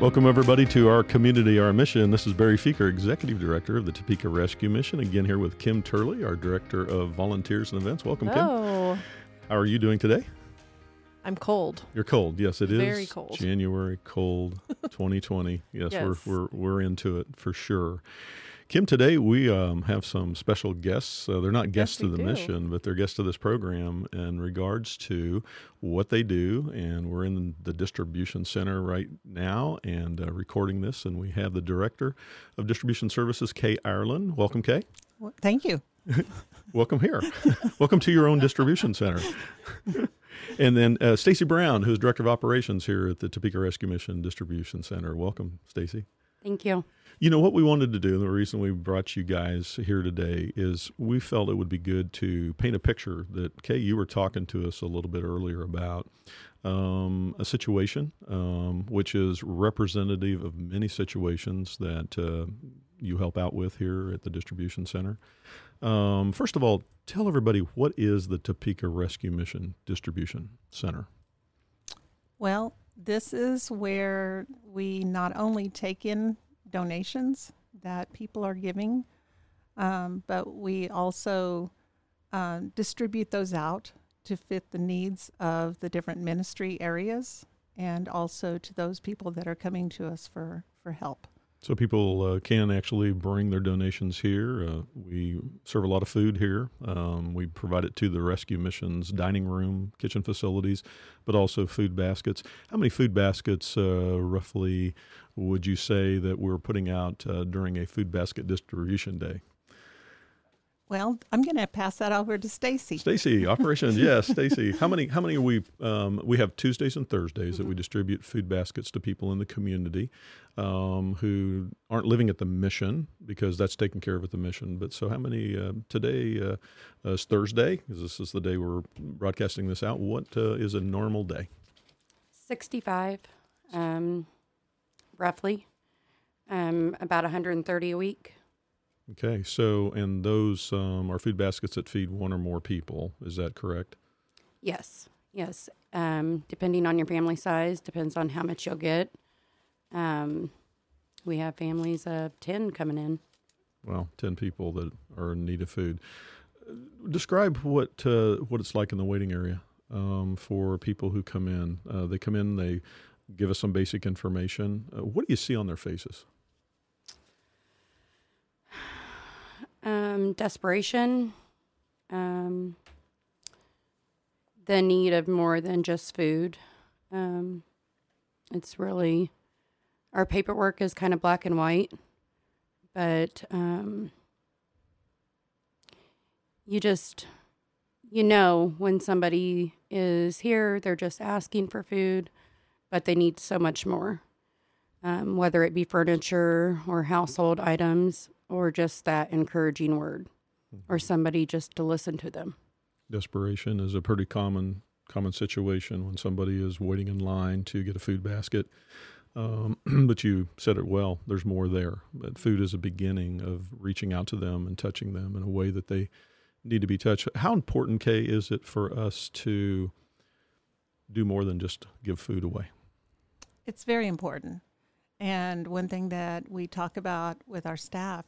Welcome, everybody, to our community, our mission. This is Barry Feaker, Executive Director of the Topeka Rescue Mission. Again, here with Kim Turley, our Director of Volunteers and Events. Welcome, Kim. Oh, How are you doing today? I'm cold. You're cold. Yes, it is. Very cold. January cold 2020. Yes, Yes. We're, we're, we're into it for sure. Kim, today we um, have some special guests. Uh, they're not guests we to the do. mission, but they're guests to this program in regards to what they do. And we're in the distribution center right now and uh, recording this. And we have the Director of Distribution Services, Kay Ireland. Welcome, Kay. Well, thank you. Welcome here. Welcome to your own distribution center. and then uh, Stacy Brown, who's Director of Operations here at the Topeka Rescue Mission Distribution Center. Welcome, Stacy. Thank you. You know what we wanted to do, and the reason we brought you guys here today is we felt it would be good to paint a picture that Kay, you were talking to us a little bit earlier about um, a situation um, which is representative of many situations that uh, you help out with here at the distribution center. Um, first of all, tell everybody what is the Topeka Rescue Mission Distribution Center? Well, this is where we not only take in donations that people are giving, um, but we also uh, distribute those out to fit the needs of the different ministry areas and also to those people that are coming to us for, for help. So people uh, can actually bring their donations here. Uh, we serve a lot of food here. Um, we provide it to the rescue missions dining room, kitchen facilities, but also food baskets. How many food baskets, uh, roughly, would you say that we're putting out uh, during a food basket distribution day? Well, I'm going to pass that over to Stacy. Stacy, operations, yes, Stacy. How many? How many are we? Um, we have Tuesdays and Thursdays that we distribute food baskets to people in the community um, who aren't living at the mission because that's taken care of at the mission. But so, how many uh, today? Uh, is Thursday because this is the day we're broadcasting this out. What uh, is a normal day? 65, um, roughly. Um, about 130 a week. Okay, so and those um, are food baskets that feed one or more people. Is that correct? Yes, yes. Um, depending on your family size, depends on how much you'll get. Um, we have families of 10 coming in. well, ten people that are in need of food. Describe what uh, what it's like in the waiting area um, for people who come in. Uh, they come in, they give us some basic information. Uh, what do you see on their faces? Um, desperation, um, the need of more than just food. Um, it's really, our paperwork is kind of black and white, but um, you just, you know, when somebody is here, they're just asking for food, but they need so much more. Um, whether it be furniture or household items or just that encouraging word or somebody just to listen to them. Desperation is a pretty common common situation when somebody is waiting in line to get a food basket. Um, but you said it well. There's more there. But food is a beginning of reaching out to them and touching them in a way that they need to be touched. How important, Kay, is it for us to do more than just give food away? It's very important. And one thing that we talk about with our staff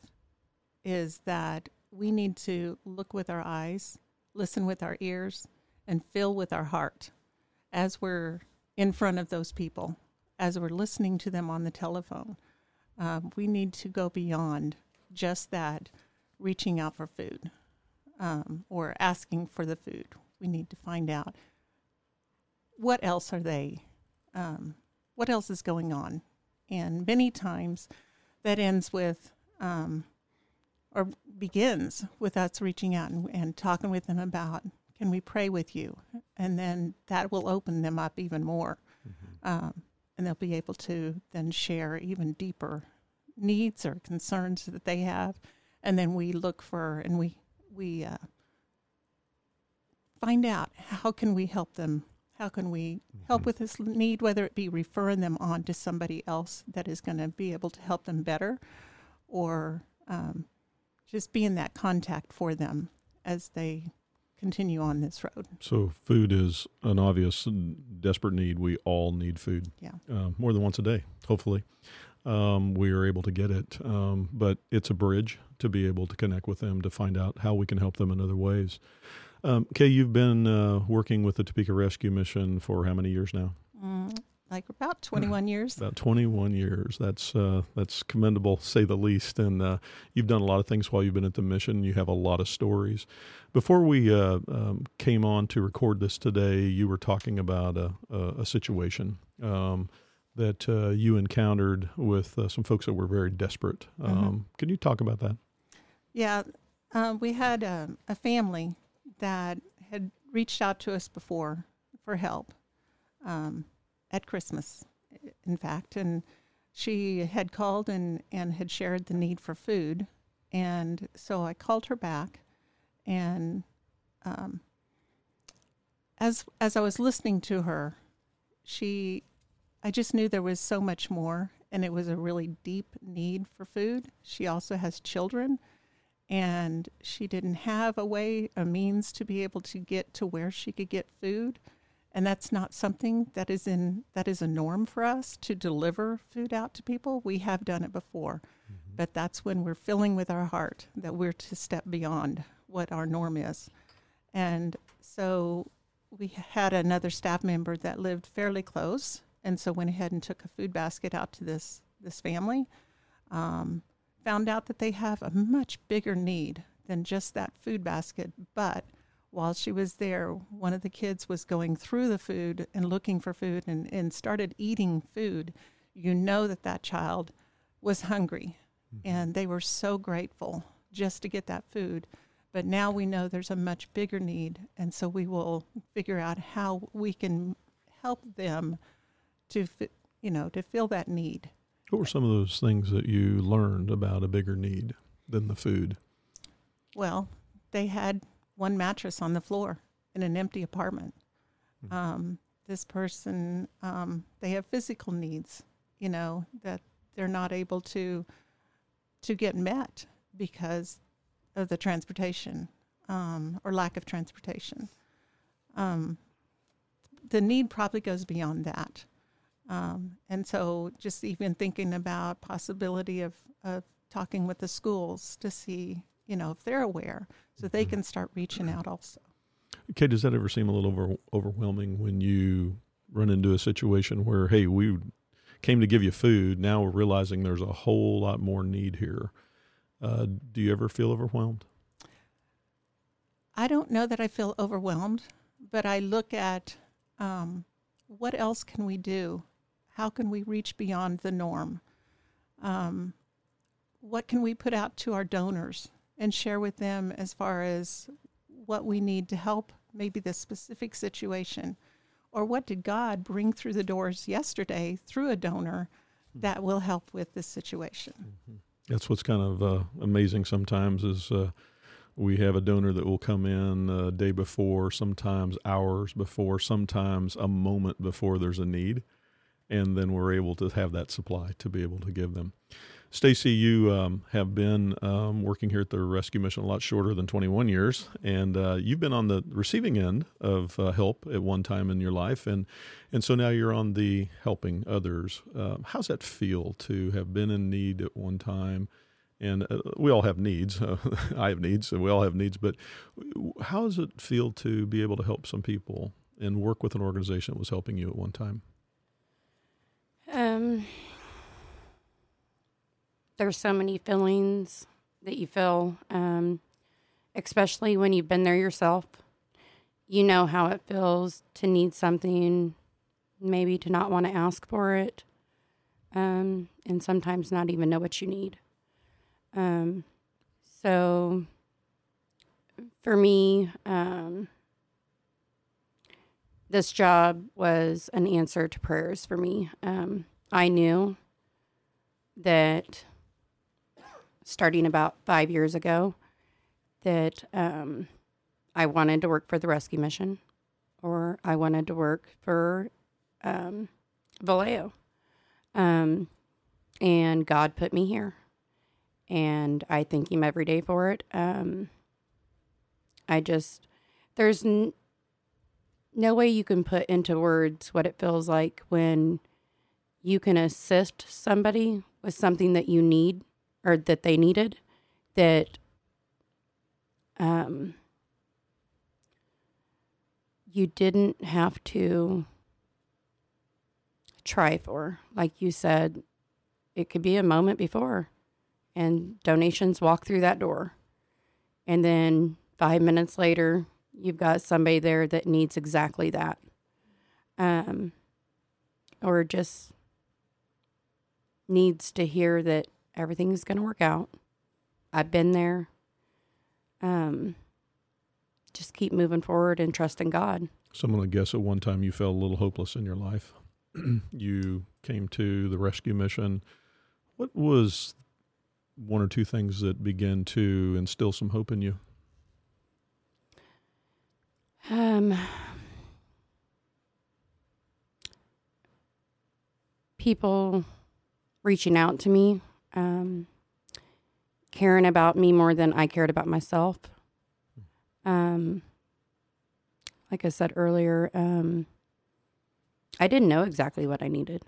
is that we need to look with our eyes, listen with our ears, and feel with our heart as we're in front of those people, as we're listening to them on the telephone. Um, we need to go beyond just that reaching out for food um, or asking for the food. We need to find out what else are they, um, what else is going on. And many times that ends with, um, or begins with us reaching out and, and talking with them about, can we pray with you? And then that will open them up even more. Um, and they'll be able to then share even deeper needs or concerns that they have. And then we look for and we, we uh, find out how can we help them how can we help with this need whether it be referring them on to somebody else that is going to be able to help them better or um, just being that contact for them as they continue on this road So food is an obvious desperate need. We all need food. Yeah. Uh, more than once a day, hopefully. Um, we are able to get it. Um, but it's a bridge to be able to connect with them to find out how we can help them in other ways. Um, Kay, you've been uh, working with the Topeka Rescue Mission for how many years now? Mm, like about 21 years. About 21 years. That's uh, that's commendable, say the least. And uh, you've done a lot of things while you've been at the mission. You have a lot of stories. Before we uh, um, came on to record this today, you were talking about a, a, a situation um, that uh, you encountered with uh, some folks that were very desperate. Um, Mhm. Can you talk about that? Yeah, um, we had a, a family that had reached out to us before for help um, at Christmas, in fact, and she had called and, and had shared the need for food, and so I called her back, and um, as as I was listening to her, she, I just knew there was so much more, and it was a really deep need for food. She also has children and she didn't have a way, a means to be able to get to where she could get food. And that's not something that is in that is a norm for us to deliver food out to people. We have done it before, but that's when we're filling with our heart that we're to step beyond what our norm is. And so we had another staff member that lived fairly close, and so went ahead and took a food basket out to this this family. Um, found out that they have a much bigger need than just that food basket. But while she was there, one of the kids was going through the food and looking for food and, and started eating food. You know that that child was hungry, mm-hmm. and they were so grateful just to get that food. But now we know there's a much bigger need, and so we will figure out how we can help them to, you know, to fill that need. What were some of those things that you learned about a bigger need than the food? Well, they had one mattress on the floor in an empty apartment. Mhm. Um, this person, um, they have physical needs, you know, that they're not able to to get met because of the transportation um, or lack of transportation. Um, the need probably goes beyond that. Um, and so just even thinking about possibility of, of talking with the schools to see, you know, if they're aware so they Mhm. can start reaching out also. Kay, does that ever seem a little over, overwhelming when you run into a situation where, hey, we came to give you food, now we're realizing there's a whole lot more need here? Uh, do you ever feel overwhelmed? I don't know that I feel overwhelmed, but I look at um, what else can we do? How can we reach beyond the norm? Um, what can we put out to our donors and share with them as far as what we need to help maybe this specific situation? Or what did God bring through the doors yesterday through a donor that will help with this situation? That's what's kind of uh, amazing sometimes is uh, we have a donor that will come in a day before, sometimes hours before, sometimes a moment before there's a need, and then we're able to have that supply to be able to give them. Stacy, you um, have been um, working here at the rescue mission a lot shorter than 21 years, and uh, you've been on the receiving end of uh, help at one time in your life, and and so now you're on the helping others. Um, how's that feel to have been in need at one time? And uh, we all have needs. Uh, I have needs, and we all have needs. But how does it feel to be able to help some people and work with an organization that was helping you at one time? Um, there's so many feelings that you feel, um, especially when you've been there yourself. You know how it feels to need something, maybe to not want to ask for it, um, and sometimes not even know what you need. Um, so for me, um, this job was an answer to prayers for me. Um, I knew that starting about five years ago that um, I wanted to work for the rescue mission or I wanted to work for um, Valeo. Um, and God put me here. And I thank Him every day for it. Um, I just, there's n- no way you can put into words what it feels like when you can assist somebody with something that you need or that they needed that um you didn't have to try for. Like you said it could be a moment before and donations walk through that door. And then 5 minutes later you've got somebody there that needs exactly that. Um or just needs to hear that everything's going to work out. I've been there. Um, just keep moving forward and trusting God. So I'm going to guess at one time you felt a little hopeless in your life. you came to the rescue mission. What was one or two things that began to instill some hope in you? Um, people reaching out to me, um, caring about me more than I cared about myself. Um, like I said earlier, um, I didn't know exactly what I needed.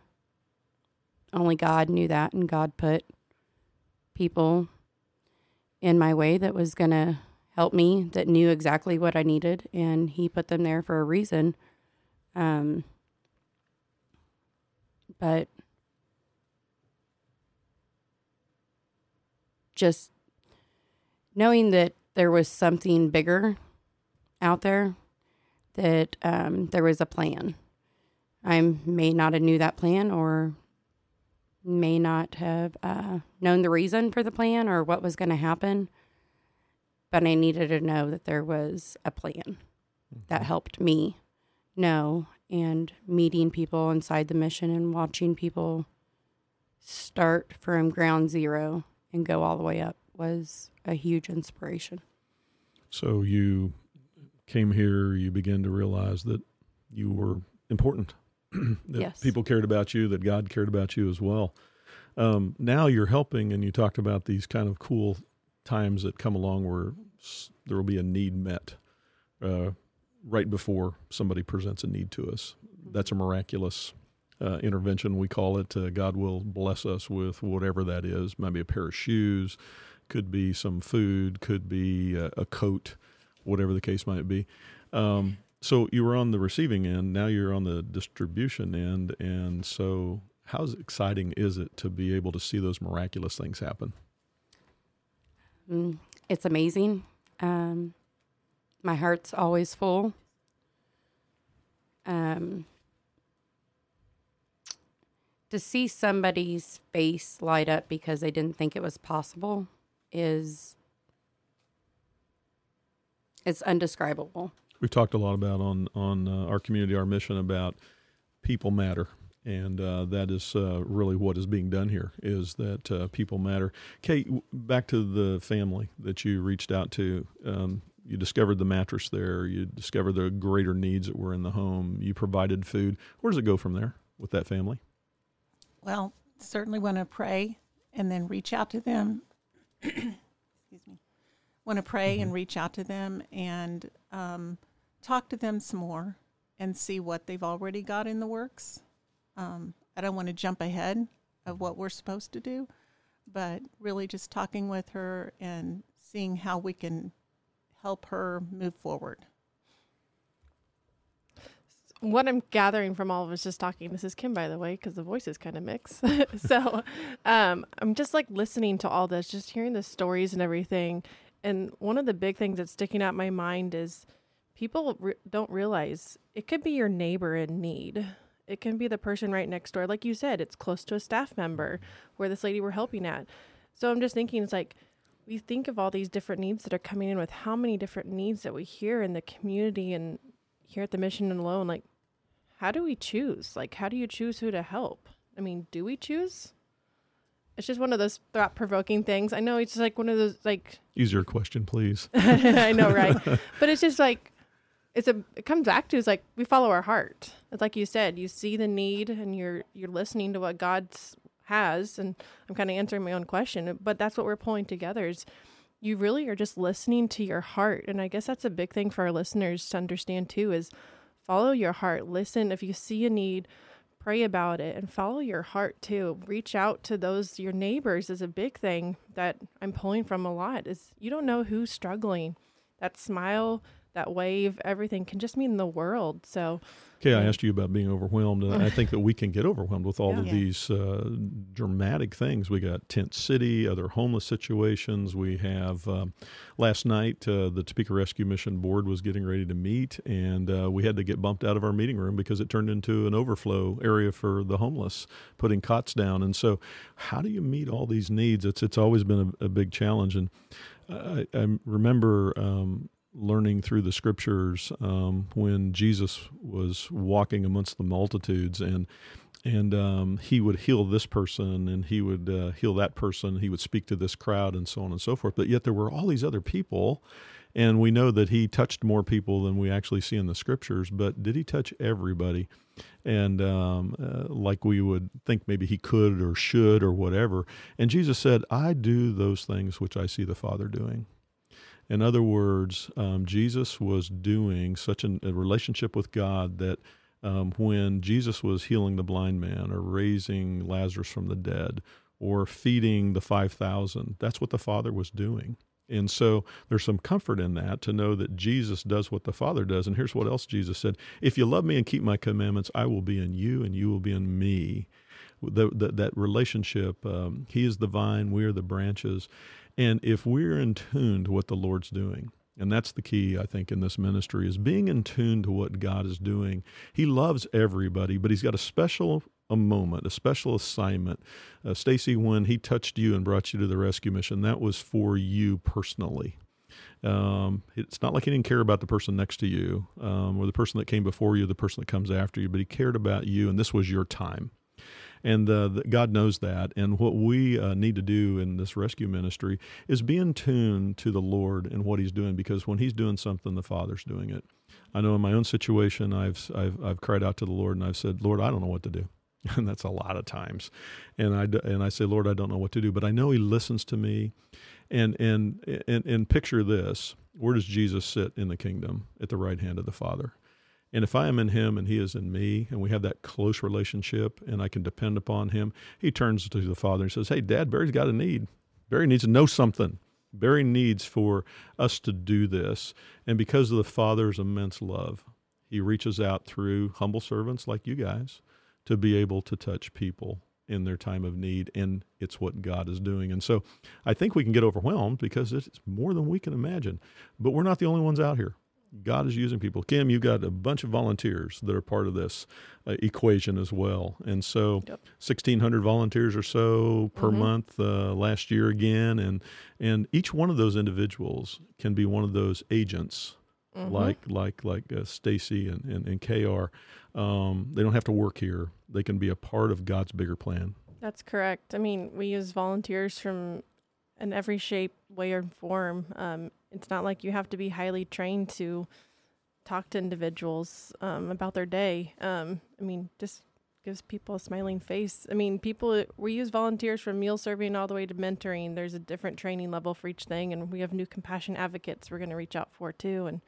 Only God knew that, and God put people in my way that was going to help me that knew exactly what I needed, and He put them there for a reason. Um, but just knowing that there was something bigger out there, that um, there was a plan. I may not have knew that plan or may not have uh, known the reason for the plan or what was going to happen, but I needed to know that there was a plan mm-hmm. that helped me know and meeting people inside the mission and watching people start from ground zero and go all the way up was a huge inspiration. So you came here, you began to realize that you were important, that yes. people cared about you, that God cared about you as well. Um, now you're helping, and you talked about these kind of cool times that come along where there will be a need met uh, right before somebody presents a need to us. That's a miraculous uh, intervention, we call it. Uh, God will bless us with whatever that is. Maybe a pair of shoes, could be some food, could be a, a coat, whatever the case might be. Um, so you were on the receiving end. Now you're on the distribution end, and so how exciting is it to be able to see those miraculous things happen? Mm, it's amazing. Um, my heart's always full. Um, to see somebody's face light up because they didn't think it was possible is it's undescribable. We've talked a lot about on on uh, our community, our mission about people matter, and uh, that is uh, really what is being done here. Is that uh, people matter? Kate, back to the family that you reached out to. Um, you discovered the mattress there. You discovered the greater needs that were in the home. You provided food. Where does it go from there with that family? Well, certainly want to pray and then reach out to them. Excuse me. Want to pray mm-hmm. and reach out to them and um, talk to them some more and see what they've already got in the works. Um, I don't want to jump ahead of what we're supposed to do, but really just talking with her and seeing how we can help her move forward what I'm gathering from all of us just talking, this is Kim, by the way, because the voices kind of mix. so um, I'm just like listening to all this, just hearing the stories and everything. And one of the big things that's sticking out my mind is people re- don't realize it could be your neighbor in need. It can be the person right next door. Like you said, it's close to a staff member where this lady we're helping at. So I'm just thinking, it's like, we think of all these different needs that are coming in with how many different needs that we hear in the community and here at the mission and alone like how do we choose? Like how do you choose who to help? I mean do we choose? It's just one of those thought provoking things. I know it's like one of those like easier question please. I know right? But it's just like it's a it comes back to is like we follow our heart. It's like you said you see the need and you're you're listening to what god has and i'm kind of answering my own question but that's what we're pulling together is you really are just listening to your heart and i guess that's a big thing for our listeners to understand too is follow your heart. Listen if you see a need, pray about it and follow your heart too. Reach out to those your neighbors is a big thing that I'm pulling from a lot is you don't know who's struggling. That smile, that wave, everything can just mean the world. So Kay, I asked you about being overwhelmed, and I think that we can get overwhelmed with all Yeah. of Yeah. these uh, dramatic things. We got tent city, other homeless situations. We have um, last night uh, the Topeka Rescue Mission Board was getting ready to meet, and uh, we had to get bumped out of our meeting room because it turned into an overflow area for the homeless, putting cots down. And so, how do you meet all these needs? It's it's always been a, a big challenge, and I, I remember. Um, learning through the scriptures um, when Jesus was walking amongst the multitudes and and um, he would heal this person and he would uh, heal that person. He would speak to this crowd and so on and so forth. But yet there were all these other people and we know that he touched more people than we actually see in the scriptures but did he touch everybody? And um, uh, like we would think maybe he could or should or whatever. And jesus said i do those things which i see the father doing in other words, um, Jesus was doing such an, a relationship with God that um, when Jesus was healing the blind man or raising Lazarus from the dead or feeding the 5,000, that's what the Father was doing. And so there's some comfort in that to know that Jesus does what the Father does. And here's what else Jesus said If you love me and keep my commandments, I will be in you and you will be in me. The, the, that relationship, um, He is the vine, we are the branches. And if we're in tune to what the Lord's doing, and that's the key, I think, in this ministry is being in tune to what God is doing. He loves everybody, but He's got a special a moment, a special assignment. Uh, Stacy, when He touched you and brought you to the rescue mission, that was for you personally. Um, it's not like he didn't care about the person next to you, um, or the person that came before you, the person that comes after you, but he cared about you, and this was your time and uh, God knows that. And what we uh, need to do in this rescue ministry is be in tune to the Lord and what He's doing, because when He's doing something, the Father's doing it. I know in my own situation, I've I've, I've cried out to the Lord and I've said, Lord, I don't know what to do. And that's a lot of times, and I and I say, Lord, I don't know what to do, but I know He listens to me, and and and and picture this: where does Jesus sit in the kingdom at the right hand of the Father? And if I am in him and he is in me, and we have that close relationship and I can depend upon him, he turns to the father and says, Hey, Dad, Barry's got a need. Barry needs to know something. Barry needs for us to do this. And because of the father's immense love, he reaches out through humble servants like you guys to be able to touch people in their time of need. And it's what God is doing. And so I think we can get overwhelmed because it's more than we can imagine. But we're not the only ones out here. God is using people. Kim, you've got a bunch of volunteers that are part of this uh, equation as well. And so, Yep. 1,600 volunteers or so per Mhm. month uh, last year again. And, and each one of those individuals can be one of those agents Mhm. like like like uh, Stacy and, and, and KR. Um, they don't have to work here. They can be a part of God's bigger plan. That's correct. I mean, we use volunteers from in every shape, way, or form. Um, it's not like you have to be highly trained to talk to individuals um, about their day. Um, I mean, just gives people a smiling face. I mean, people we use volunteers from meal serving all the way to mentoring. There's a different training level for each thing, and we have new compassion advocates we're going to reach out for too, and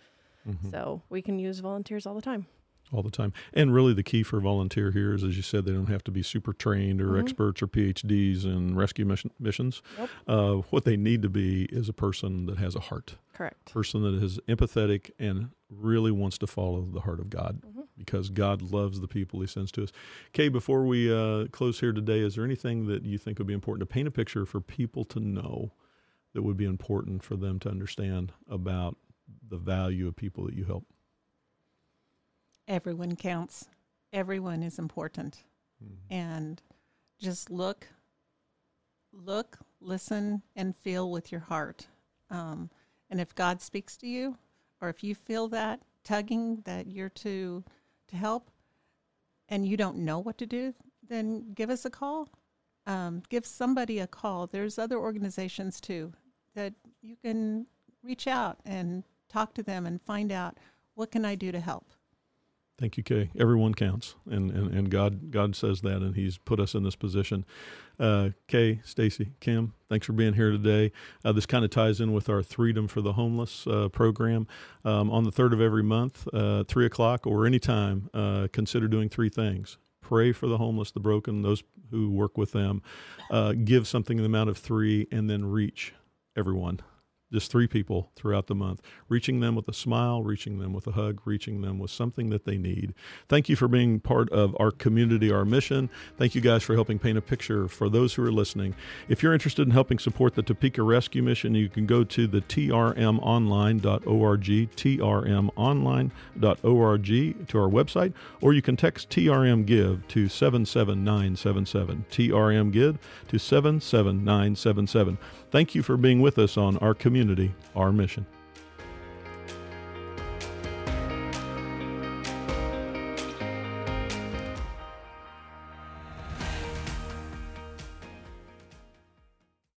Mhm. so we can use volunteers all the time. All the time. And really, the key for volunteer here is, as you said, they don't have to be super trained or Mhm. experts or PhDs in rescue mission, missions. Nope. Uh, what they need to be is a person that has a heart, Correct. person that is empathetic and really wants to follow the heart of God Mhm. because God loves the people He sends to us. Kay, before we uh, close here today, is there anything that you think would be important to paint a picture for people to know that would be important for them to understand about the value of people that you help? Everyone counts. Everyone is important. Mhm. And just look, look, listen, and feel with your heart. Um, and if God speaks to you, or if you feel that tugging that you're to to help, and you don't know what to do, then give us a call. Um, give somebody a call. There's other organizations too that you can reach out and talk to them and find out what can I do to help. Thank you, Kay. Everyone counts, and, and, and God God says that, and He's put us in this position. Uh, Kay, Stacy, Kim, thanks for being here today. Uh, this kind of ties in with our Freedom for the Homeless uh, program. Um, on the third of every month, uh, three o'clock or anytime, uh, consider doing three things: pray for the homeless, the broken, those who work with them, uh, give something in the amount of three, and then reach everyone just three people throughout the month, reaching them with a smile, reaching them with a hug, reaching them with something that they need. Thank you for being part of our community, our mission. Thank you guys for helping paint a picture for those who are listening. If you're interested in helping support the Topeka Rescue Mission, you can go to the trmonline.org, trmonline.org to our website, or you can text TRM Give to 77977. TRM Give to 77977. Thank you for being with us on our community, our mission.